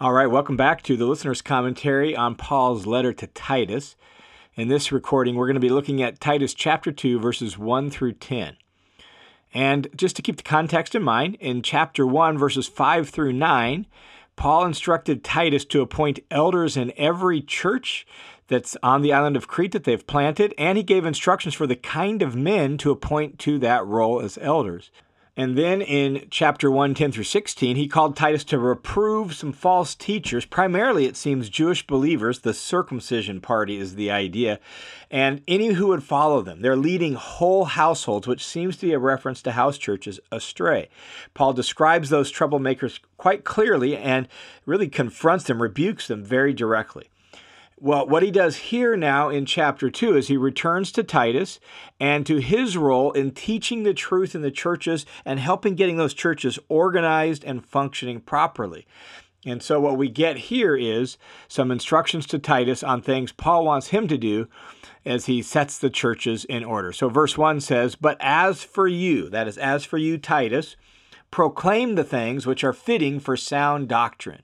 All right, welcome back to the listener's commentary on Paul's letter to Titus. In this recording, we're going to be looking at Titus chapter 2, verses 1 through 10. And just to keep the context in mind, in chapter 1, verses 5 through 9, Paul instructed Titus to appoint elders in every church that's on the island of Crete that they've planted, and he gave instructions for the kind of men to appoint to that role as elders. And then in chapter 1, 10 through 16, he called Titus to reprove some false teachers. Primarily, it seems, Jewish believers. The circumcision party is the idea. And any who would follow them. They're leading whole households, which seems to be a reference to house churches, astray. Paul describes those troublemakers quite clearly and really confronts them, rebukes them very directly. Well, what he does here now in chapter 2 is he returns to Titus and to his role in teaching the truth in the churches and helping getting those churches organized and functioning properly. And so, what we get here is some instructions to Titus on things Paul wants him to do as he sets the churches in order. So, verse 1 says, But as for you, that is, as for you, Titus, proclaim the things which are fitting for sound doctrine.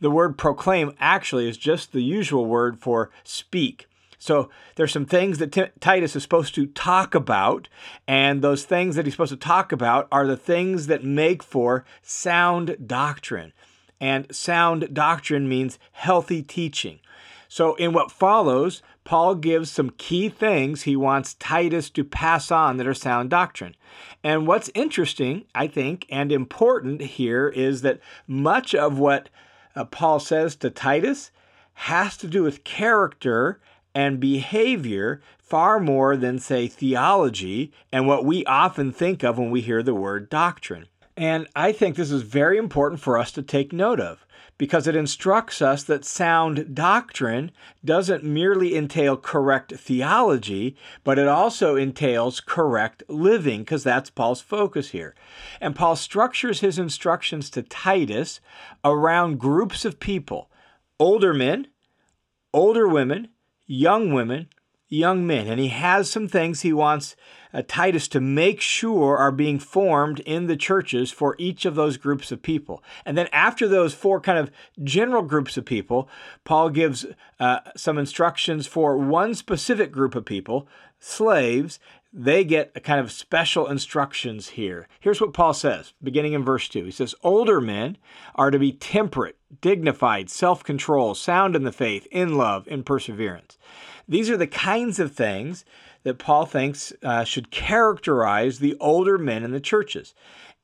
The word proclaim actually is just the usual word for speak. So there's some things that T- Titus is supposed to talk about, and those things that he's supposed to talk about are the things that make for sound doctrine. And sound doctrine means healthy teaching. So, in what follows, Paul gives some key things he wants Titus to pass on that are sound doctrine. And what's interesting, I think, and important here is that much of what uh, Paul says to Titus has to do with character and behavior far more than, say, theology and what we often think of when we hear the word doctrine. And I think this is very important for us to take note of because it instructs us that sound doctrine doesn't merely entail correct theology, but it also entails correct living, because that's Paul's focus here. And Paul structures his instructions to Titus around groups of people older men, older women, young women, young men. And he has some things he wants uh, Titus to make sure are being formed in the churches for each of those groups of people. And then after those four kind of general groups of people, Paul gives uh, some instructions for one specific group of people, slaves. They get a kind of special instructions here. Here's what Paul says, beginning in verse 2. He says, Older men are to be temperate, dignified, self control, sound in the faith, in love, in perseverance. These are the kinds of things that Paul thinks uh, should characterize the older men in the churches.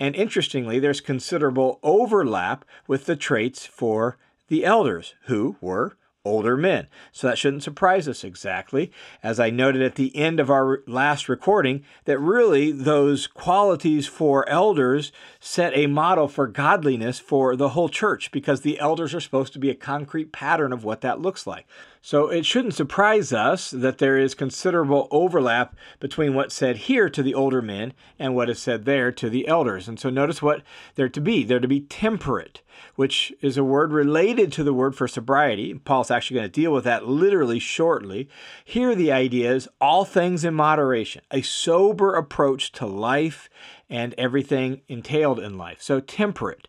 And interestingly, there's considerable overlap with the traits for the elders, who were older men. So that shouldn't surprise us exactly. As I noted at the end of our last recording, that really those qualities for elders set a model for godliness for the whole church because the elders are supposed to be a concrete pattern of what that looks like. So it shouldn't surprise us that there is considerable overlap between what's said here to the older men and what is said there to the elders. And so notice what they're to be. They're to be temperate, which is a word related to the word for sobriety. Paul's actually going to deal with that literally shortly. Here, the idea is all things in moderation, a sober approach to life and everything entailed in life. So, temperate,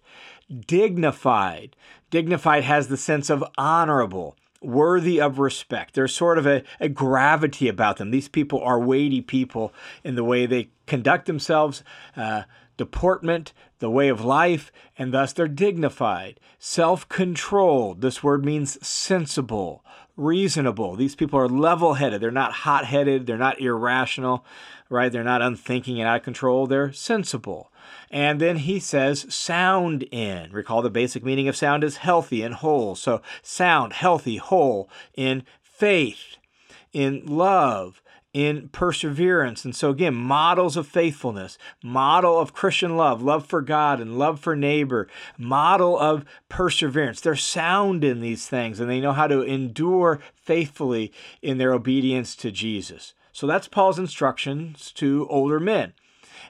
dignified. Dignified has the sense of honorable worthy of respect. There's sort of a, a, gravity about them. These people are weighty people in the way they conduct themselves, uh, deportment, the way of life, and thus they're dignified. Self controlled. This word means sensible, reasonable. These people are level headed. They're not hot headed. They're not irrational, right? They're not unthinking and out of control. They're sensible. And then he says sound in. Recall the basic meaning of sound is healthy and whole. So sound, healthy, whole in faith, in love, in perseverance. And so, again, models of faithfulness, model of Christian love, love for God and love for neighbor, model of perseverance. They're sound in these things and they know how to endure faithfully in their obedience to Jesus. So, that's Paul's instructions to older men.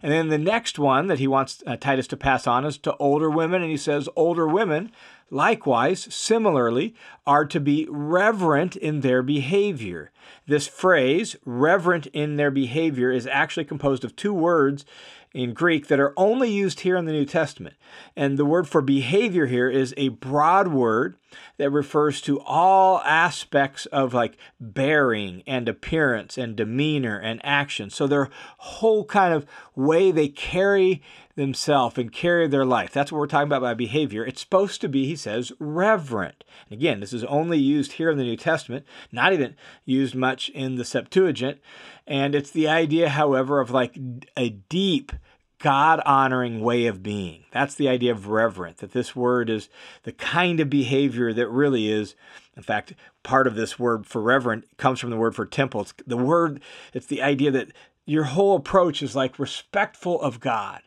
And then the next one that he wants uh, Titus to pass on is to older women. And he says, older women, likewise, similarly, are to be reverent in their behavior. This phrase, reverent in their behavior, is actually composed of two words in Greek that are only used here in the New Testament. And the word for behavior here is a broad word that refers to all aspects of like bearing and appearance and demeanor and action. So their whole kind of way they carry themselves and carry their life. That's what we're talking about by behavior. It's supposed to be, he says, reverent. again, this is only used here in the New Testament, not even used much in the Septuagint. And it's the idea, however, of like a deep, God honoring way of being. That's the idea of reverent, that this word is the kind of behavior that really is, in fact, part of this word for reverent comes from the word for temple. It's the word, it's the idea that your whole approach is like respectful of God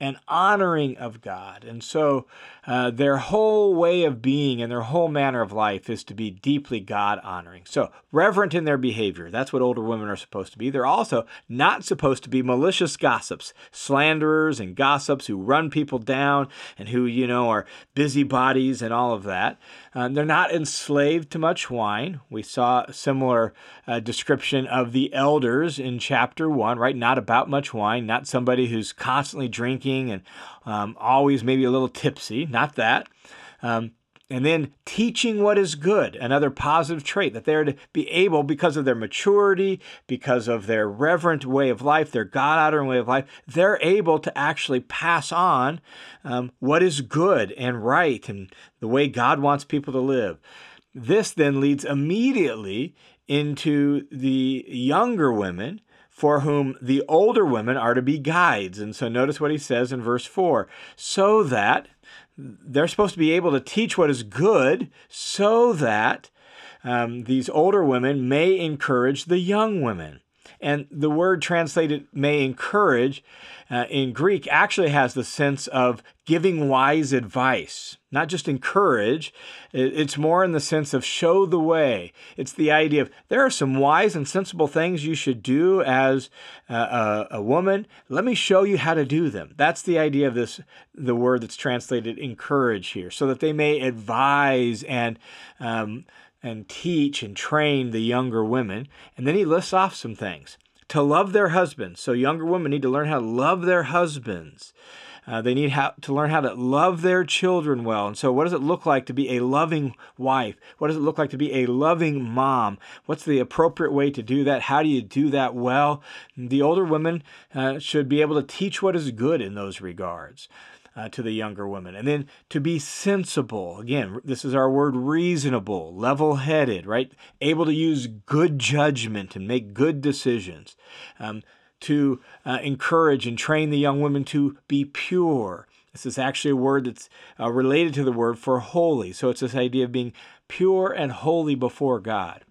and honoring of God. And so uh, their whole way of being and their whole manner of life is to be deeply God honoring. So, reverent in their behavior. That's what older women are supposed to be. They're also not supposed to be malicious gossips, slanderers and gossips who run people down and who, you know, are busybodies and all of that. Uh, they're not enslaved to much wine. We saw a similar uh, description of the elders in chapter one, right? Not about much wine, not somebody who's constantly drinking and um, always maybe a little tipsy, not that. Um, and then teaching what is good, another positive trait that they're to be able, because of their maturity, because of their reverent way of life, their God honoring way of life, they're able to actually pass on um, what is good and right and the way God wants people to live. This then leads immediately into the younger women for whom the older women are to be guides. And so notice what he says in verse 4 so that they're supposed to be able to teach what is good, so that um, these older women may encourage the young women. And the word translated may encourage uh, in Greek actually has the sense of giving wise advice, not just encourage. It's more in the sense of show the way. It's the idea of there are some wise and sensible things you should do as a, a woman. Let me show you how to do them. That's the idea of this, the word that's translated encourage here, so that they may advise and um, and teach and train the younger women. And then he lists off some things to love their husbands. So younger women need to learn how to love their husbands. Uh, they need how, to learn how to love their children well. And so, what does it look like to be a loving wife? What does it look like to be a loving mom? What's the appropriate way to do that? How do you do that well? The older women uh, should be able to teach what is good in those regards uh, to the younger women. And then to be sensible. Again, this is our word reasonable, level headed, right? Able to use good judgment and make good decisions. Um, to uh, encourage and train the young women to be pure. This is actually a word that's uh, related to the word for holy. So it's this idea of being pure and holy before God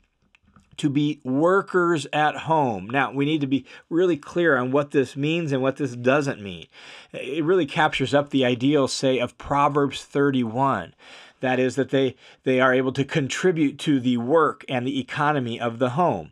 to be workers at home. Now, we need to be really clear on what this means and what this doesn't mean. It really captures up the ideal, say, of Proverbs 31. That is, that they, they are able to contribute to the work and the economy of the home.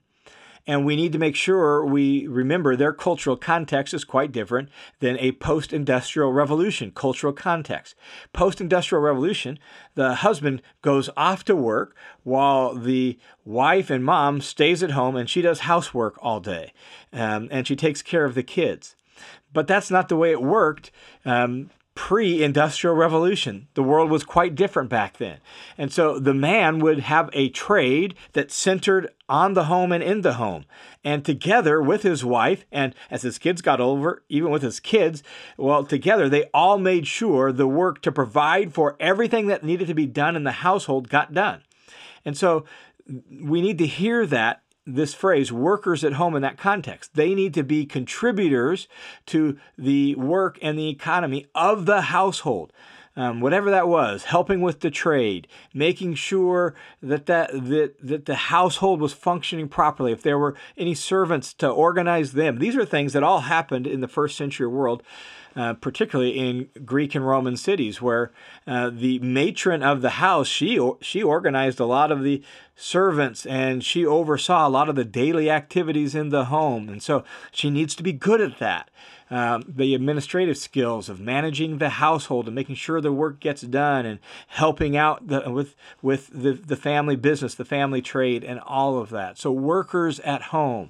And we need to make sure we remember their cultural context is quite different than a post industrial revolution cultural context. Post industrial revolution, the husband goes off to work while the wife and mom stays at home and she does housework all day um, and she takes care of the kids. But that's not the way it worked. Um, pre industrial revolution. The world was quite different back then. And so the man would have a trade that centered on the home and in the home. And together with his wife, and as his kids got older, even with his kids, well, together they all made sure the work to provide for everything that needed to be done in the household got done. And so we need to hear that this phrase, workers at home, in that context. They need to be contributors to the work and the economy of the household. Um, whatever that was, helping with the trade, making sure that, that that that the household was functioning properly. If there were any servants, to organize them. These are things that all happened in the first century world. Uh, particularly in Greek and Roman cities, where uh, the matron of the house she she organized a lot of the servants and she oversaw a lot of the daily activities in the home, and so she needs to be good at that. Um, the administrative skills of managing the household and making sure the work gets done and helping out the, with with the, the family business, the family trade, and all of that. So workers at home.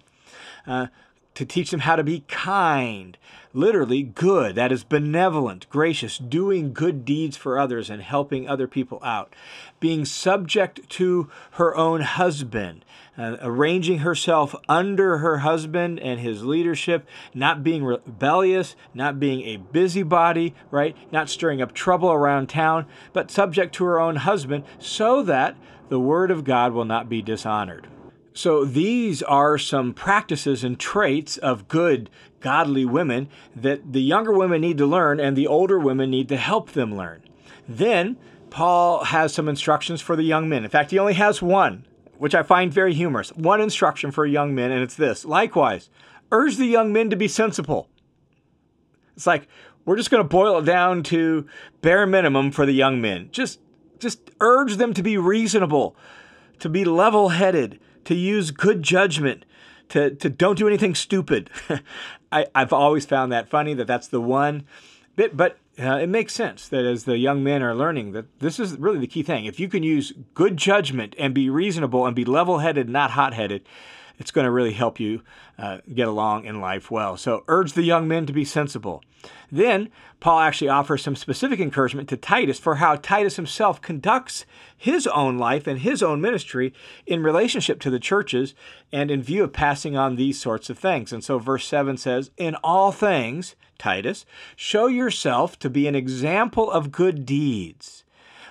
Uh, to teach them how to be kind, literally good, that is benevolent, gracious, doing good deeds for others and helping other people out, being subject to her own husband, uh, arranging herself under her husband and his leadership, not being rebellious, not being a busybody, right? Not stirring up trouble around town, but subject to her own husband so that the word of God will not be dishonored. So, these are some practices and traits of good, godly women that the younger women need to learn and the older women need to help them learn. Then, Paul has some instructions for the young men. In fact, he only has one, which I find very humorous. One instruction for young men, and it's this Likewise, urge the young men to be sensible. It's like, we're just going to boil it down to bare minimum for the young men. Just, just urge them to be reasonable, to be level headed to use good judgment, to, to don't do anything stupid. I, I've always found that funny that that's the one bit, but uh, it makes sense that as the young men are learning that this is really the key thing. If you can use good judgment and be reasonable and be level headed, not hot headed, it's going to really help you uh, get along in life well. So urge the young men to be sensible. Then Paul actually offers some specific encouragement to Titus for how Titus himself conducts his own life and his own ministry in relationship to the churches and in view of passing on these sorts of things. And so verse 7 says, In all things, Titus, show yourself to be an example of good deeds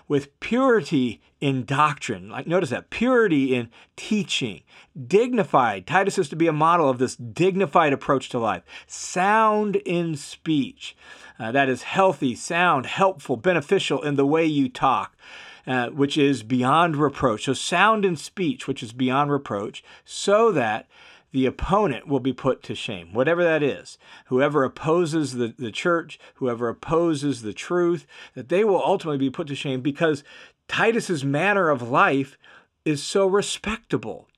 with purity in doctrine. Like notice that purity in teaching, dignified. Titus is to be a model of this dignified approach to life, sound in speech. Uh, that is healthy, sound, helpful, beneficial in the way you talk. Uh, which is beyond reproach. So, sound in speech, which is beyond reproach, so that the opponent will be put to shame, whatever that is. Whoever opposes the, the church, whoever opposes the truth, that they will ultimately be put to shame because Titus's manner of life is so respectable.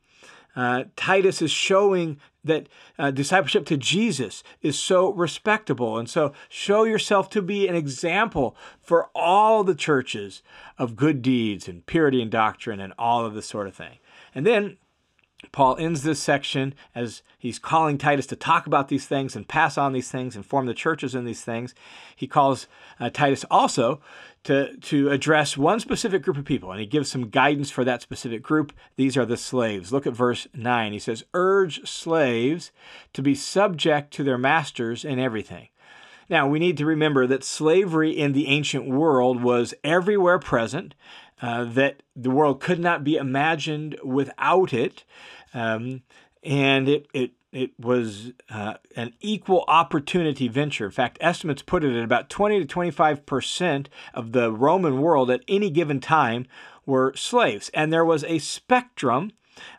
Uh, Titus is showing that uh, discipleship to Jesus is so respectable. And so show yourself to be an example for all the churches of good deeds and purity and doctrine and all of this sort of thing. And then Paul ends this section as he's calling Titus to talk about these things and pass on these things and form the churches in these things. He calls uh, Titus also to, to address one specific group of people, and he gives some guidance for that specific group. These are the slaves. Look at verse 9. He says, Urge slaves to be subject to their masters in everything. Now, we need to remember that slavery in the ancient world was everywhere present, uh, that the world could not be imagined without it. Um, and it, it, it was uh, an equal opportunity venture. In fact, estimates put it at about 20 to 25 percent of the Roman world at any given time were slaves. And there was a spectrum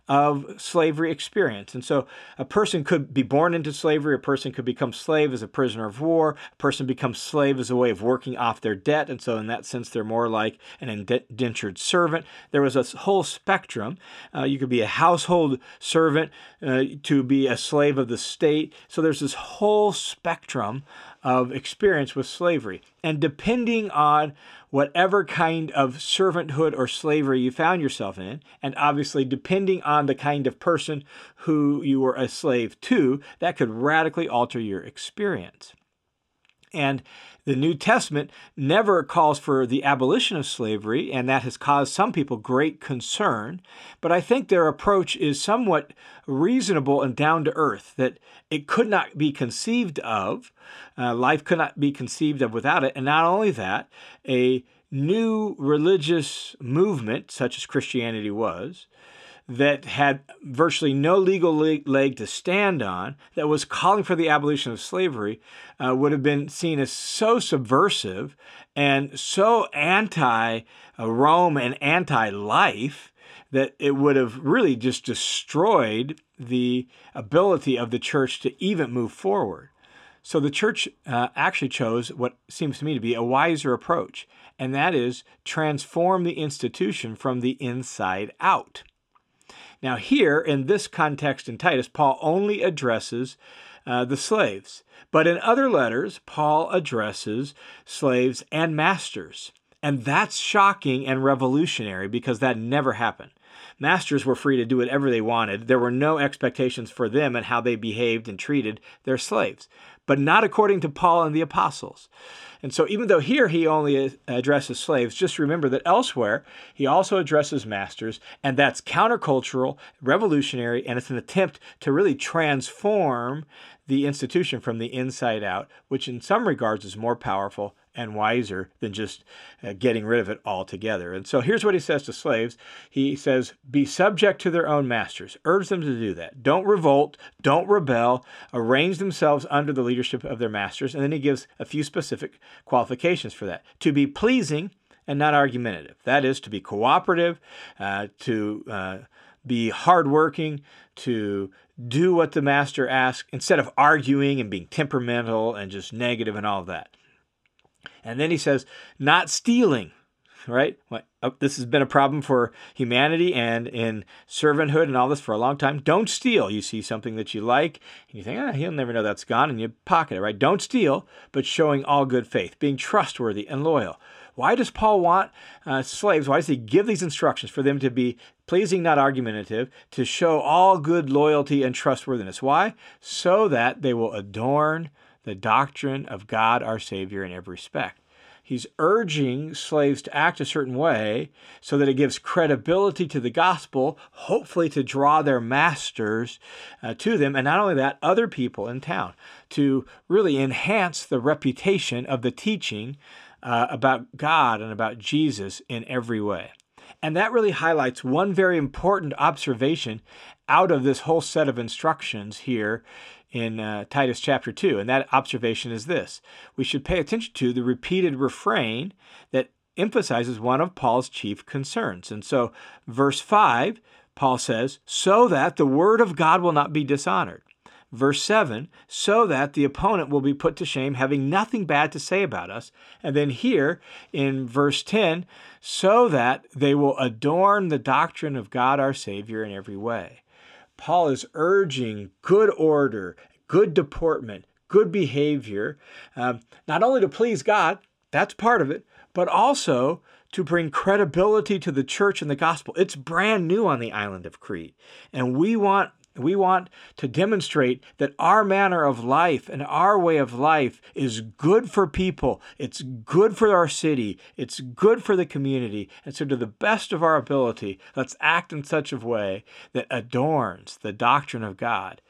of slavery experience. And so a person could be born into slavery, a person could become slave as a prisoner of war, a person becomes slave as a way of working off their debt. And so, in that sense, they're more like an indentured servant. There was a whole spectrum. Uh, you could be a household servant uh, to be a slave of the state. So, there's this whole spectrum of experience with slavery. And depending on whatever kind of servanthood or slavery you found yourself in, and obviously depending on the kind of person who you were a slave to, that could radically alter your experience. And the New Testament never calls for the abolition of slavery, and that has caused some people great concern. But I think their approach is somewhat reasonable and down to earth, that it could not be conceived of, uh, life could not be conceived of without it. And not only that, a new religious movement, such as Christianity was, that had virtually no legal leg to stand on, that was calling for the abolition of slavery, uh, would have been seen as so subversive and so anti Rome and anti life that it would have really just destroyed the ability of the church to even move forward. So the church uh, actually chose what seems to me to be a wiser approach, and that is transform the institution from the inside out. Now, here in this context in Titus, Paul only addresses uh, the slaves. But in other letters, Paul addresses slaves and masters. And that's shocking and revolutionary because that never happened. Masters were free to do whatever they wanted. There were no expectations for them and how they behaved and treated their slaves, but not according to Paul and the apostles. And so, even though here he only addresses slaves, just remember that elsewhere he also addresses masters, and that's countercultural, revolutionary, and it's an attempt to really transform the institution from the inside out, which in some regards is more powerful and wiser than just uh, getting rid of it altogether. And so here's what he says to slaves He says, Be subject to their own masters. Urge them to do that. Don't revolt, don't rebel, arrange themselves under the leadership of their masters. And then he gives a few specific qualifications for that. To be pleasing and not argumentative. That is, to be cooperative, uh, to uh, be hardworking, to do what the master asks instead of arguing and being temperamental and just negative and all of that. And then he says, not stealing, right? Uh, this has been a problem for humanity and in servanthood and all this for a long time. Don't steal. You see something that you like and you think, ah, he'll never know that's gone, and you pocket it, right? Don't steal, but showing all good faith, being trustworthy and loyal. Why does Paul want uh, slaves? Why does he give these instructions for them to be pleasing, not argumentative, to show all good loyalty and trustworthiness? Why? So that they will adorn the doctrine of God our Savior in every respect. He's urging slaves to act a certain way so that it gives credibility to the gospel, hopefully to draw their masters uh, to them, and not only that, other people in town, to really enhance the reputation of the teaching uh, about God and about Jesus in every way. And that really highlights one very important observation out of this whole set of instructions here in uh, Titus chapter 2. And that observation is this we should pay attention to the repeated refrain that emphasizes one of Paul's chief concerns. And so, verse 5, Paul says, so that the word of God will not be dishonored. Verse 7, so that the opponent will be put to shame, having nothing bad to say about us. And then here in verse 10, so that they will adorn the doctrine of God our Savior in every way. Paul is urging good order, good deportment, good behavior, um, not only to please God, that's part of it, but also to bring credibility to the church and the gospel. It's brand new on the island of Crete. And we want we want to demonstrate that our manner of life and our way of life is good for people. It's good for our city. It's good for the community. And so, to the best of our ability, let's act in such a way that adorns the doctrine of God,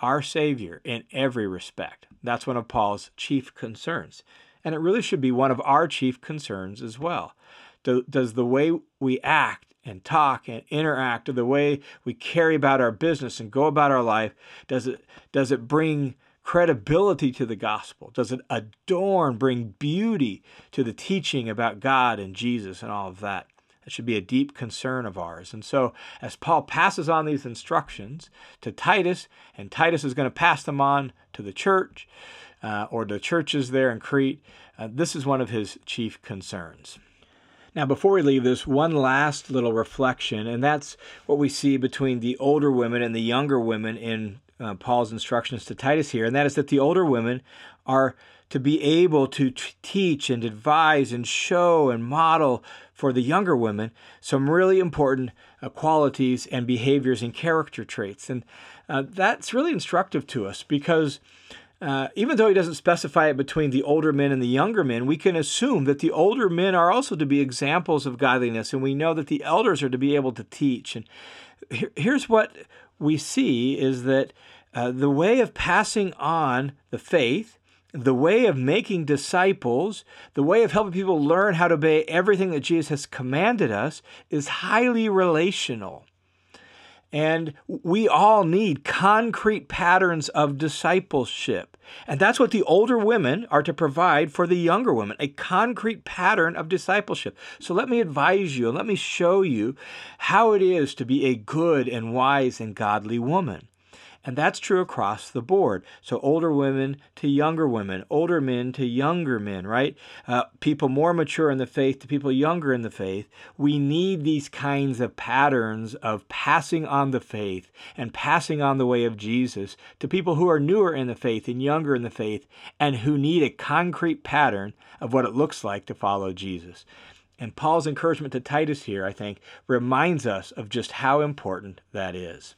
our Savior, in every respect. That's one of Paul's chief concerns. And it really should be one of our chief concerns as well. Does the way we act and talk and interact, or the way we carry about our business and go about our life, does it does it bring credibility to the gospel? Does it adorn, bring beauty to the teaching about God and Jesus and all of that? That should be a deep concern of ours. And so, as Paul passes on these instructions to Titus, and Titus is going to pass them on to the church uh, or the churches there in Crete, uh, this is one of his chief concerns. Now, before we leave this, one last little reflection, and that's what we see between the older women and the younger women in uh, Paul's instructions to Titus here, and that is that the older women are to be able to t- teach and advise and show and model for the younger women some really important uh, qualities and behaviors and character traits. And uh, that's really instructive to us because uh, even though he doesn't specify it between the older men and the younger men, we can assume that the older men are also to be examples of godliness, and we know that the elders are to be able to teach. And here's what we see is that uh, the way of passing on the faith, the way of making disciples, the way of helping people learn how to obey everything that Jesus has commanded us is highly relational. And we all need concrete patterns of discipleship. And that's what the older women are to provide for the younger women a concrete pattern of discipleship. So let me advise you and let me show you how it is to be a good and wise and godly woman. And that's true across the board. So, older women to younger women, older men to younger men, right? Uh, people more mature in the faith to people younger in the faith. We need these kinds of patterns of passing on the faith and passing on the way of Jesus to people who are newer in the faith and younger in the faith and who need a concrete pattern of what it looks like to follow Jesus. And Paul's encouragement to Titus here, I think, reminds us of just how important that is.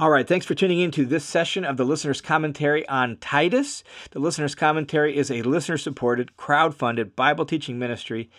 All right, thanks for tuning in to this session of the Listener's Commentary on Titus. The Listener's Commentary is a listener supported, crowd funded Bible teaching ministry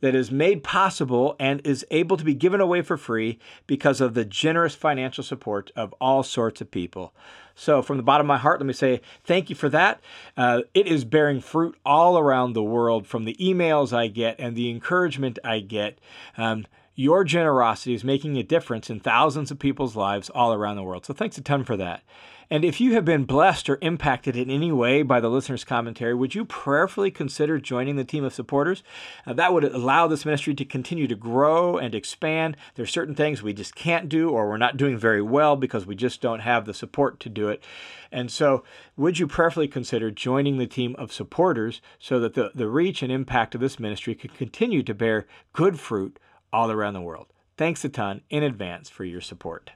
that is made possible and is able to be given away for free because of the generous financial support of all sorts of people. So, from the bottom of my heart, let me say thank you for that. Uh, it is bearing fruit all around the world from the emails I get and the encouragement I get. Um, your generosity is making a difference in thousands of people's lives all around the world. So, thanks a ton for that. And if you have been blessed or impacted in any way by the listener's commentary, would you prayerfully consider joining the team of supporters? Uh, that would allow this ministry to continue to grow and expand. There are certain things we just can't do or we're not doing very well because we just don't have the support to do it. And so, would you prayerfully consider joining the team of supporters so that the, the reach and impact of this ministry can continue to bear good fruit all around the world? Thanks a ton in advance for your support.